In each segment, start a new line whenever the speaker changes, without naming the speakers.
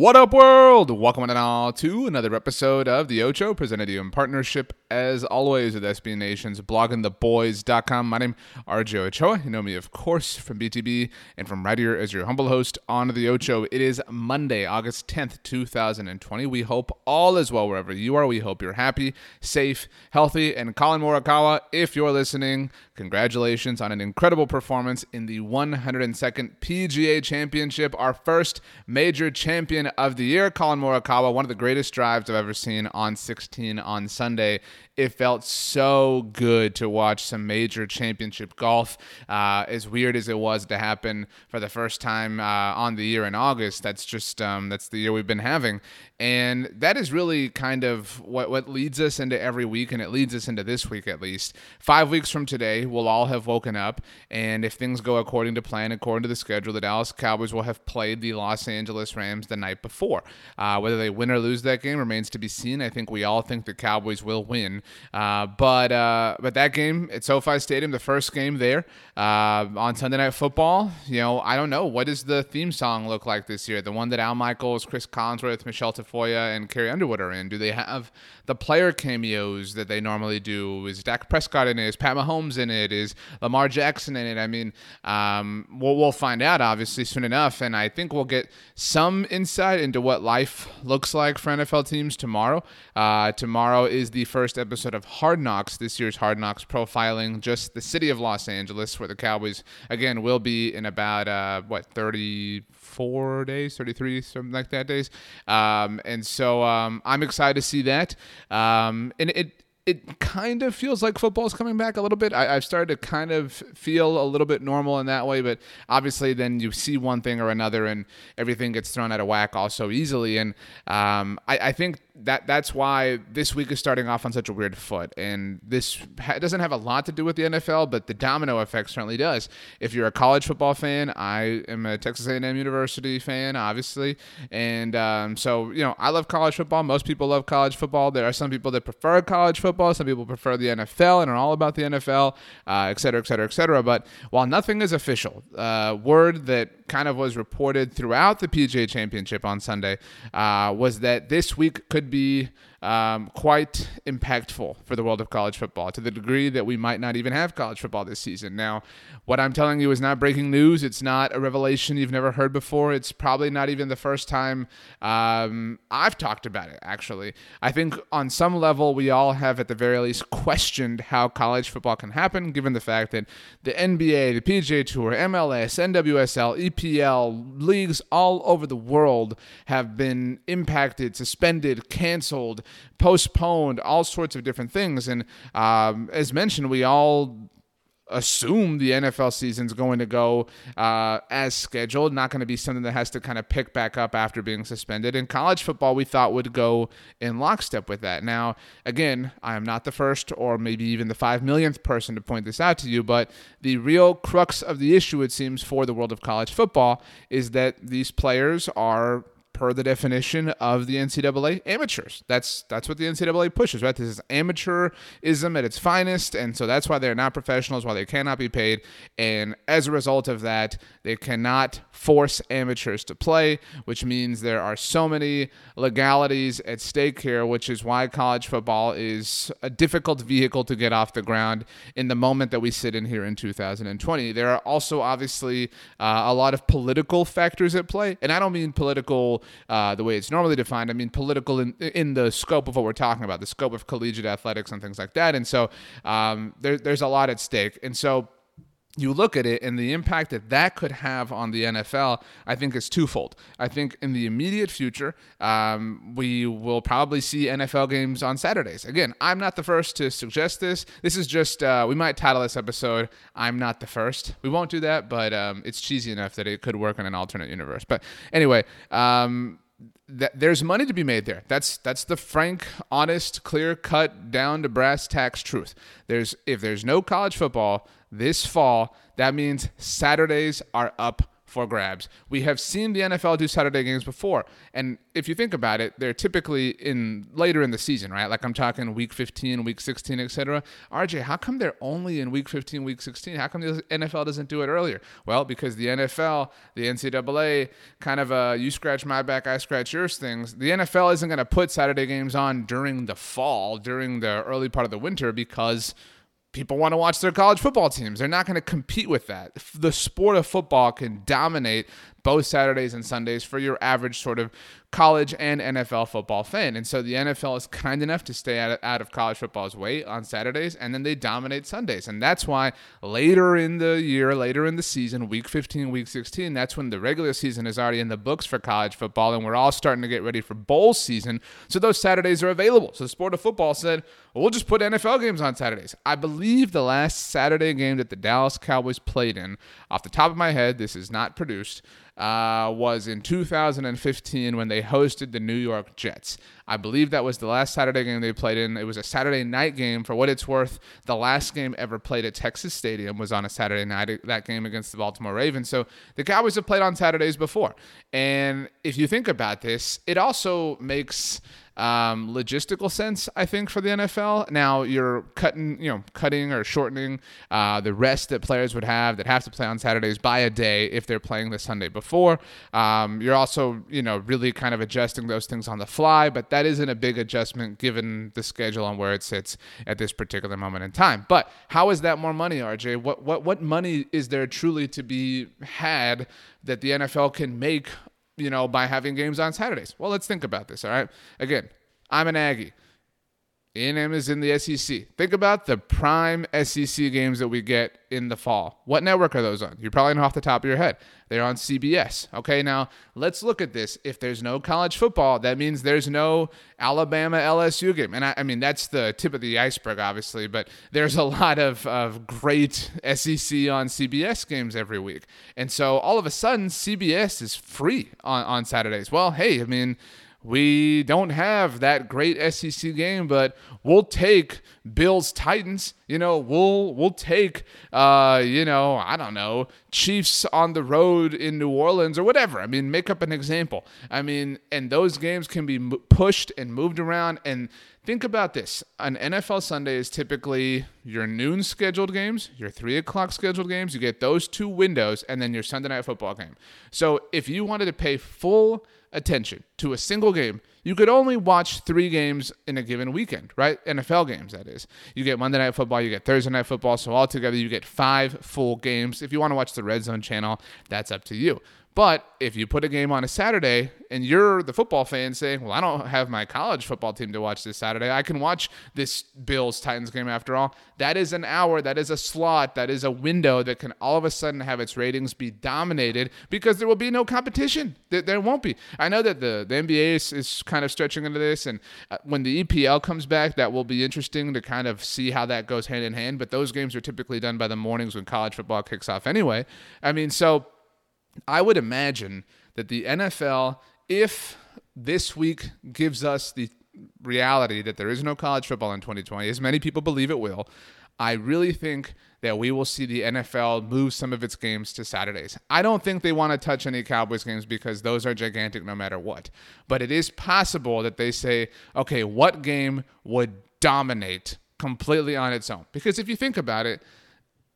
What up, world? Welcome on all to another episode of The Ocho, presented to you in partnership, as always, with SB Nation's bloggingtheboys.com. My name is RJ Ochoa. You know me, of course, from BTB and from right here as your humble host on The Ocho. It is Monday, August 10th, 2020. We hope all is well wherever you are. We hope you're happy, safe, healthy, and Collin Morikawa, if you're listening, congratulations on an incredible performance in the 102nd PGA Championship, our first major champion of the year, Collin Morikawa, one of the greatest drives I've ever seen on 16 on Sunday it felt so good to watch some major championship golf. Uh, as weird as it was to happen for the first time uh, on the year in August, that's just um, that's the year we've been having, and that is really kind of what what leads us into every week, and it leads us into this week at least. Five weeks from today, we'll all have woken up, and if things go according to plan, according to the schedule, the Dallas Cowboys will have played the Los Angeles Rams the night before. Uh, whether they win or lose that game remains to be seen. I think we all think the Cowboys will win. Uh, but uh, but that game at SoFi Stadium, the first game there uh, on Sunday Night Football, you know, I don't know what does the theme song look like this year? The one that Al Michaels, Chris Collinsworth, Michelle Tafoya, and Carrie Underwood are in. Do they have the player cameos that they normally do? Is Dak Prescott in it? Is Pat Mahomes in it? Is Lamar Jackson in it? I mean, um, we'll, we'll find out obviously soon enough, and I think we'll get some insight into what life looks like for NFL teams tomorrow. Uh, tomorrow is the first episode of Hard Knocks, this year's Hard Knocks profiling just the city of Los Angeles, where the Cowboys again will be in about uh, what 34 days, 33, something like that days. Um, and so um, I'm excited to see that. Um, and it it kind of feels like football's coming back a little bit. I, have started to kind of feel a little bit normal in that way, but obviously then you see one thing or another and everything gets thrown out of whack all so easily. And um, I, I, think that that's why this week is starting off on such a weird foot. And this ha- doesn't have a lot to do with the NFL, but the domino effect certainly does. If you're a college football fan, I am a Texas A&M University fan, obviously, and um, so you know I love college football. Most people love college football. There are some people that prefer college football. Some people prefer the NFL and are all about the NFL, uh, et cetera, et cetera, et cetera. But while nothing is official, uh, word that kind of was reported throughout the PGA Championship on Sunday uh, was that this week could be um, quite impactful for the world of college football to the degree that we might not even have college football this season. Now, what I'm telling you is not breaking news. It's not a revelation you've never heard before. It's probably not even the first time um, I've talked about it, actually. I think on some level, we all have at the very least questioned how college football can happen, given the fact that the NBA, the PGA Tour, MLS, NWSL, EPL, leagues all over the world have been impacted, suspended, canceled, postponed, all sorts of different things. And um, as mentioned, we all assume the NFL season's going to go uh, as scheduled, not going to be something that has to kind of pick back up after being suspended. And college football, we thought would go in lockstep with that. Now, again, I am not the first or maybe even the five millionth person to point this out to you, but the real crux of the issue, it seems, for the world of college football is that these players are per the definition of the NCAA, amateurs. That's that's what the NCAA pushes, right? This is amateurism at its finest, and so that's why they're not professionals, why they cannot be paid, and as a result of that, they cannot force amateurs to play, which means there are so many legalities at stake here, which is why college football is a difficult vehicle to get off the ground in the moment that we sit in here in 2020. There are also obviously uh, a lot of political factors at play, and I don't mean political uh, the way it's normally defined. I mean political in in the scope of what we're talking about, the scope of collegiate athletics and things like that. And so um, there, there's a lot at stake. And so you look at it and the impact that that could have on the NFL, I think is twofold. I think in the immediate future, um, we will probably see NFL games on Saturdays. Again, I'm not the first to suggest this. This is just, uh, we might title this episode, I'm Not the First. We won't do that, but um, it's cheesy enough that it could work in an alternate universe. But anyway, um, there's money to be made there. That's that's the frank, honest, clear cut, down to brass tacks truth. There's if there's no college football, this fall, that means Saturdays are up for grabs. We have seen the NFL do Saturday games before, and if you think about it, they're typically in later in the season, right? Like I'm talking week 15, week 16, etc. RJ, how come they're only in week 15, week 16? How come the NFL doesn't do it earlier? Well, because the NFL, the NCAA, kind of a you scratch my back, I scratch yours things. The NFL isn't going to put Saturday games on during the fall, during the early part of the winter, because people want to watch their college football teams. They're not going to compete with that. The sport of football can dominate both Saturdays and Sundays for your average sort of college and NFL football fan. And so the NFL is kind enough to stay out of, college football's way on Saturdays, and then they dominate Sundays. And that's why later in the year, later in the season, week 15, week 16, that's when the regular season is already in the books for college football, and we're all starting to get ready for bowl season. So those Saturdays are available. So the sport of football said, we'll just put NFL games on Saturdays. I believe the last Saturday game that the Dallas Cowboys played in, off the top of my head, this is not produced uh, was in 2015 when they hosted the New York Jets. I believe that was the last Saturday game they played in. It was a Saturday night game. For what it's worth, the last game ever played at Texas Stadium was on a Saturday night, that game against the Baltimore Ravens. So the Cowboys have played on Saturdays before. And if you think about this, it also makes um, logistical sense, I think, for the NFL. Now you're cutting, you know, cutting or shortening uh, the rest that players would have that have to play on Saturdays by a day if they're playing the Sunday before. Um, you're also, you know, really kind of adjusting those things on the fly, but that isn't a big adjustment given the schedule and where it sits at this particular moment in time. But how is that more money, RJ? What what what money is there truly to be had that the NFL can make you know, by having games on Saturdays. Well, let's think about this, all right? Again, I'm an Aggie. A&M is in the SEC. Think about the prime SEC games that we get in the fall. What network are those on? You're probably know off the top of your head. They're on CBS. Okay, now let's look at this. If there's no college football, that means there's no Alabama LSU game. And I, I mean, that's the tip of the iceberg, obviously, but there's a lot of, of great SEC on CBS games every week. And so all of a sudden, CBS is free on, on Saturdays. Well, hey, I mean, we don't have that great SEC game, but we'll take Bills Titans. You know, we'll we'll take uh, you know, I don't know, Chiefs on the road in New Orleans or whatever. I mean, make up an example. I mean, and those games can be pushed and moved around and think about this an NFL Sunday is typically your noon scheduled games, your three o'clock scheduled games. You get those two windows, and then your Sunday night football game. So if you wanted to pay full attention to a single game, you could only watch three games in a given weekend, right? NFL games, that is. You get Monday Night Football, you get Thursday Night Football, so altogether you get five full games. If you want to watch the Red Zone channel, that's up to you. But if you put a game on a Saturday and you're the football fan saying, well, I don't have my college football team to watch this Saturday, I can watch this Bills Titans game after all. That is an hour, that is a slot, that is a window that can all of a sudden have its ratings be dominated because there will be no competition. There, there won't be. I know that the, the NBA is, is kind of stretching into this, and uh, when the EPL comes back, that will be interesting to kind of see how that goes hand in hand. But those games are typically done by the mornings when college football kicks off anyway. I mean, so I would imagine that the NFL, if this week gives us the reality that there is no college football in 2020, as many people believe it will, I really think that we will see the NFL move some of its games to Saturdays. I don't think they want to touch any Cowboys games because those are gigantic no matter what. But it is possible that they say, okay, what game would dominate completely on its own? Because if you think about it,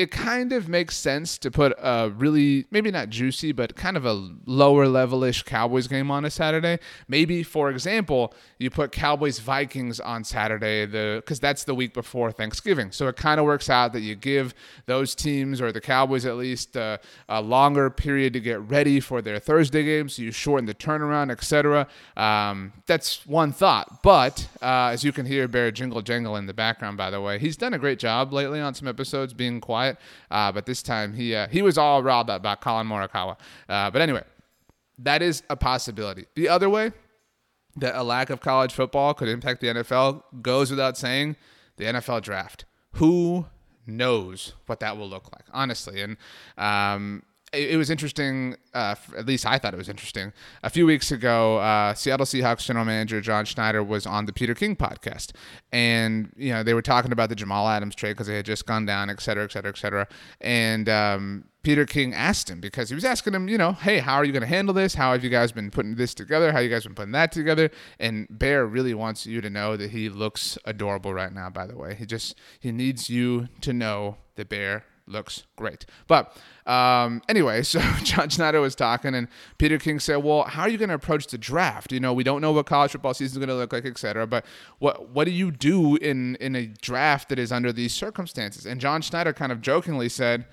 it kind of makes sense to put a really maybe not juicy but kind of a lower level-ish Cowboys game on a Saturday. Maybe for example, you put Cowboys Vikings on Saturday the cuz that's the week before Thanksgiving. So it kind of works out that you give those teams or the Cowboys at least uh, a longer period to get ready for their Thursday game so you shorten the turnaround, etc. Um, that's one thought. But uh, as you can hear Bear jingle jangle in the background by the way, he's done a great job lately on some episodes being quiet uh, but this time he uh, he was all riled up about Collin Morikawa. Uh, but anyway, that is a possibility. The other way that a lack of college football could impact the NFL goes without saying. The NFL draft. Who knows what that will look like, honestly. And um, it, was interesting. Uh, at least I thought it was interesting. A few weeks ago, uh, Seattle Seahawks general manager John Schneider was on the Peter King podcast, and you know they were talking about the Jamal Adams trade because they had just gone down, et cetera, et cetera, et cetera. And um, Peter King asked him because he was asking him, you know, hey, how are you going to handle this? How have you guys been putting this together? How you guys been putting that together? And Bear really wants you to know that he looks adorable right now. By the way, he just he needs you to know that Bear looks great. But um, anyway, so John Schneider was talking, and Peter King said, "Well, how are you going to approach the draft? You know, we don't know what college football season is going to look like, etc. But what what do you do in in a draft that is under these circumstances?" And John Schneider kind of jokingly said.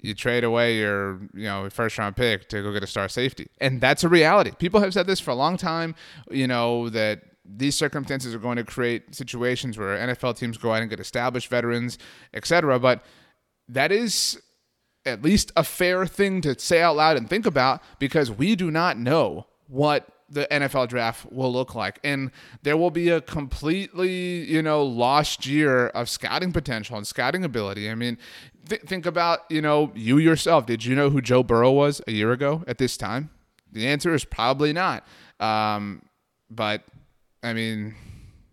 You trade away your, you know, first round pick to go get a star safety, and that's a reality. People have said this for a long time. You know that these circumstances are going to create situations where NFL teams go out and get established veterans, etc. But that is at least a fair thing to say out loud and think about because we do not know what the NFL draft will look like. And there will be a completely, you know, lost year of scouting potential and scouting ability. I mean, th- think about, you know, you yourself. Did you know who Joe Burrow was a year ago at this time? The answer is probably not. Um, but, I mean,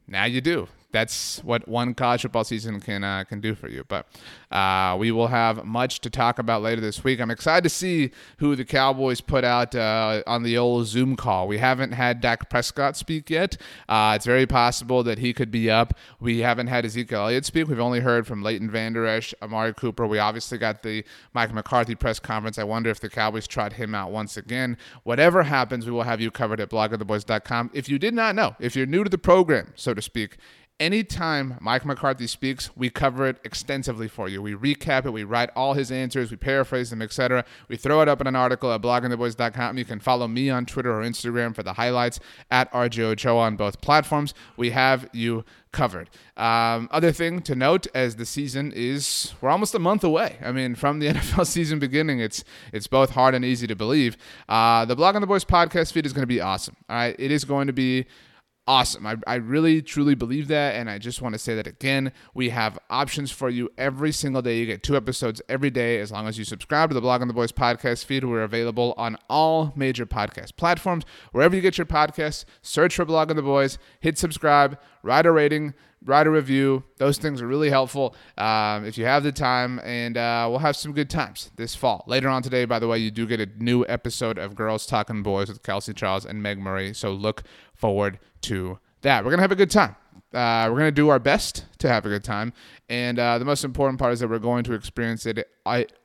now you do that's what one college football season can uh, can do for you. But uh, we will have much to talk about later this week. I'm excited to see who the Cowboys put out uh, on the old Zoom call. We haven't had Dak Prescott speak yet. Uh, it's very possible that he could be up. We haven't had Ezekiel Elliott speak. We've only heard from Leighton Vander Esch, Amari Cooper. We obviously got the Mike McCarthy press conference. I wonder if the Cowboys tried him out once again. Whatever happens, we will have you covered at bloggingtheboys.com. If you did not know, if you're new to the program, so to speak, anytime Mike McCarthy speaks, we cover it extensively for you. We recap it, we write all his answers, we paraphrase them, etc. We throw it up in an article at bloggingtheboys.com. You can follow me on Twitter or Instagram for the highlights at RJ on both platforms. We have you covered. Um, other thing to note as the season is we're almost a month away. I mean, from the NFL season beginning, it's it's both hard and easy to believe. Uh, the Blogging the Boys podcast feed is going to be awesome. All right, it is going to be awesome. I, I really truly believe that. And I just want to say that again. We have options for you every single day. You get two episodes every day as long as you subscribe to the Blog Blogging the Boys podcast feed. We're available on all major podcast platforms. Wherever you get your podcasts, search for Blog Blogging the Boys, hit subscribe, write a rating. Write a review. Those things are really helpful um, if you have the time, and uh, we'll have some good times this fall. Later on today, by the way, you do get a new episode of Girls Talking Boys with Kelsey Charles and Meg Murray. So look forward to that. We're going to have a good time. Uh, we're going to do our best to have a good time. And uh, the most important part is that we're going to experience it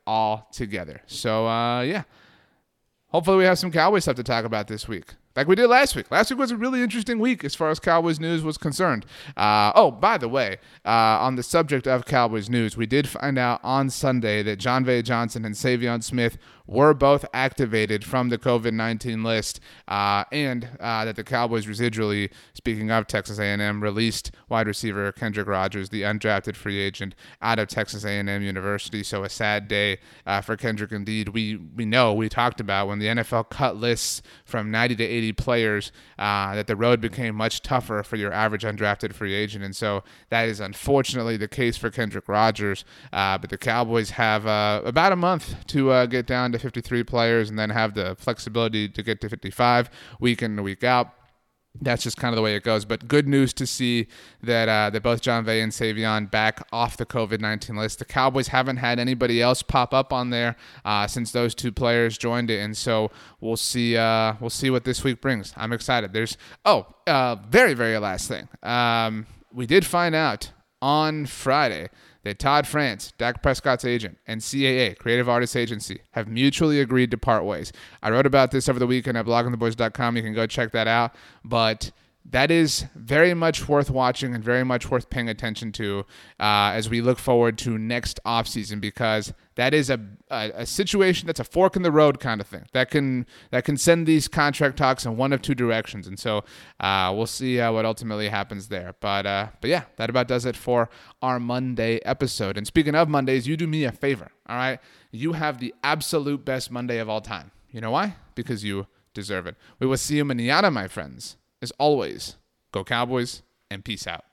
all together. So, uh, yeah. Hopefully, we have some Cowboy stuff to talk about this week like we did last week. Last week was a really interesting week as far as Cowboys news was concerned. Uh, oh, by the way, uh, on the subject of Cowboys news, we did find out on Sunday that Jon'Vea Johnson and Savion Smith were both activated from the COVID 19 list, uh, and uh, that the Cowboys residually, speaking of Texas A&M, released wide receiver Kendrick Rogers, the undrafted free agent out of Texas A&M University. So a sad day uh, for Kendrick indeed. We we know we talked about when the NFL cut lists from 90 to 80 players uh, that the road became much tougher for your average undrafted free agent, and so that is unfortunately the case for Kendrick Rogers. Uh, but the Cowboys have uh, about a month to get down to 53 players and then have the flexibility to get to 55 week in and week out that's just kind of the way it goes. But good news to see that uh, that both Jon'Vea and Savion back off the COVID nineteen list. The Cowboys haven't had anybody else pop up on there uh, since those two players joined it, and so we'll see uh, we'll see what this week brings. I'm excited. There's oh uh, very very last thing. Um, we did find out on Friday that Todd France, Dak Prescott's agent, and CAA, Creative Artists Agency, have mutually agreed to part ways. I wrote about this over the weekend at bloggingtheboys.com. You can go check that out. But that is very much worth watching and very much worth paying attention to uh, as we look forward to next offseason because that is a, a, a, situation that's a fork in the road kind of thing. That can that can send these contract talks in one of two directions. And so uh, we'll see uh, what ultimately happens there. But uh, but yeah that about does it for our Monday episode. And speaking of Mondays you do me a favor all right? You have the absolute best Monday of all time. You know why? Because you deserve it. We will see you manana my friends as always, go Cowboys and peace out.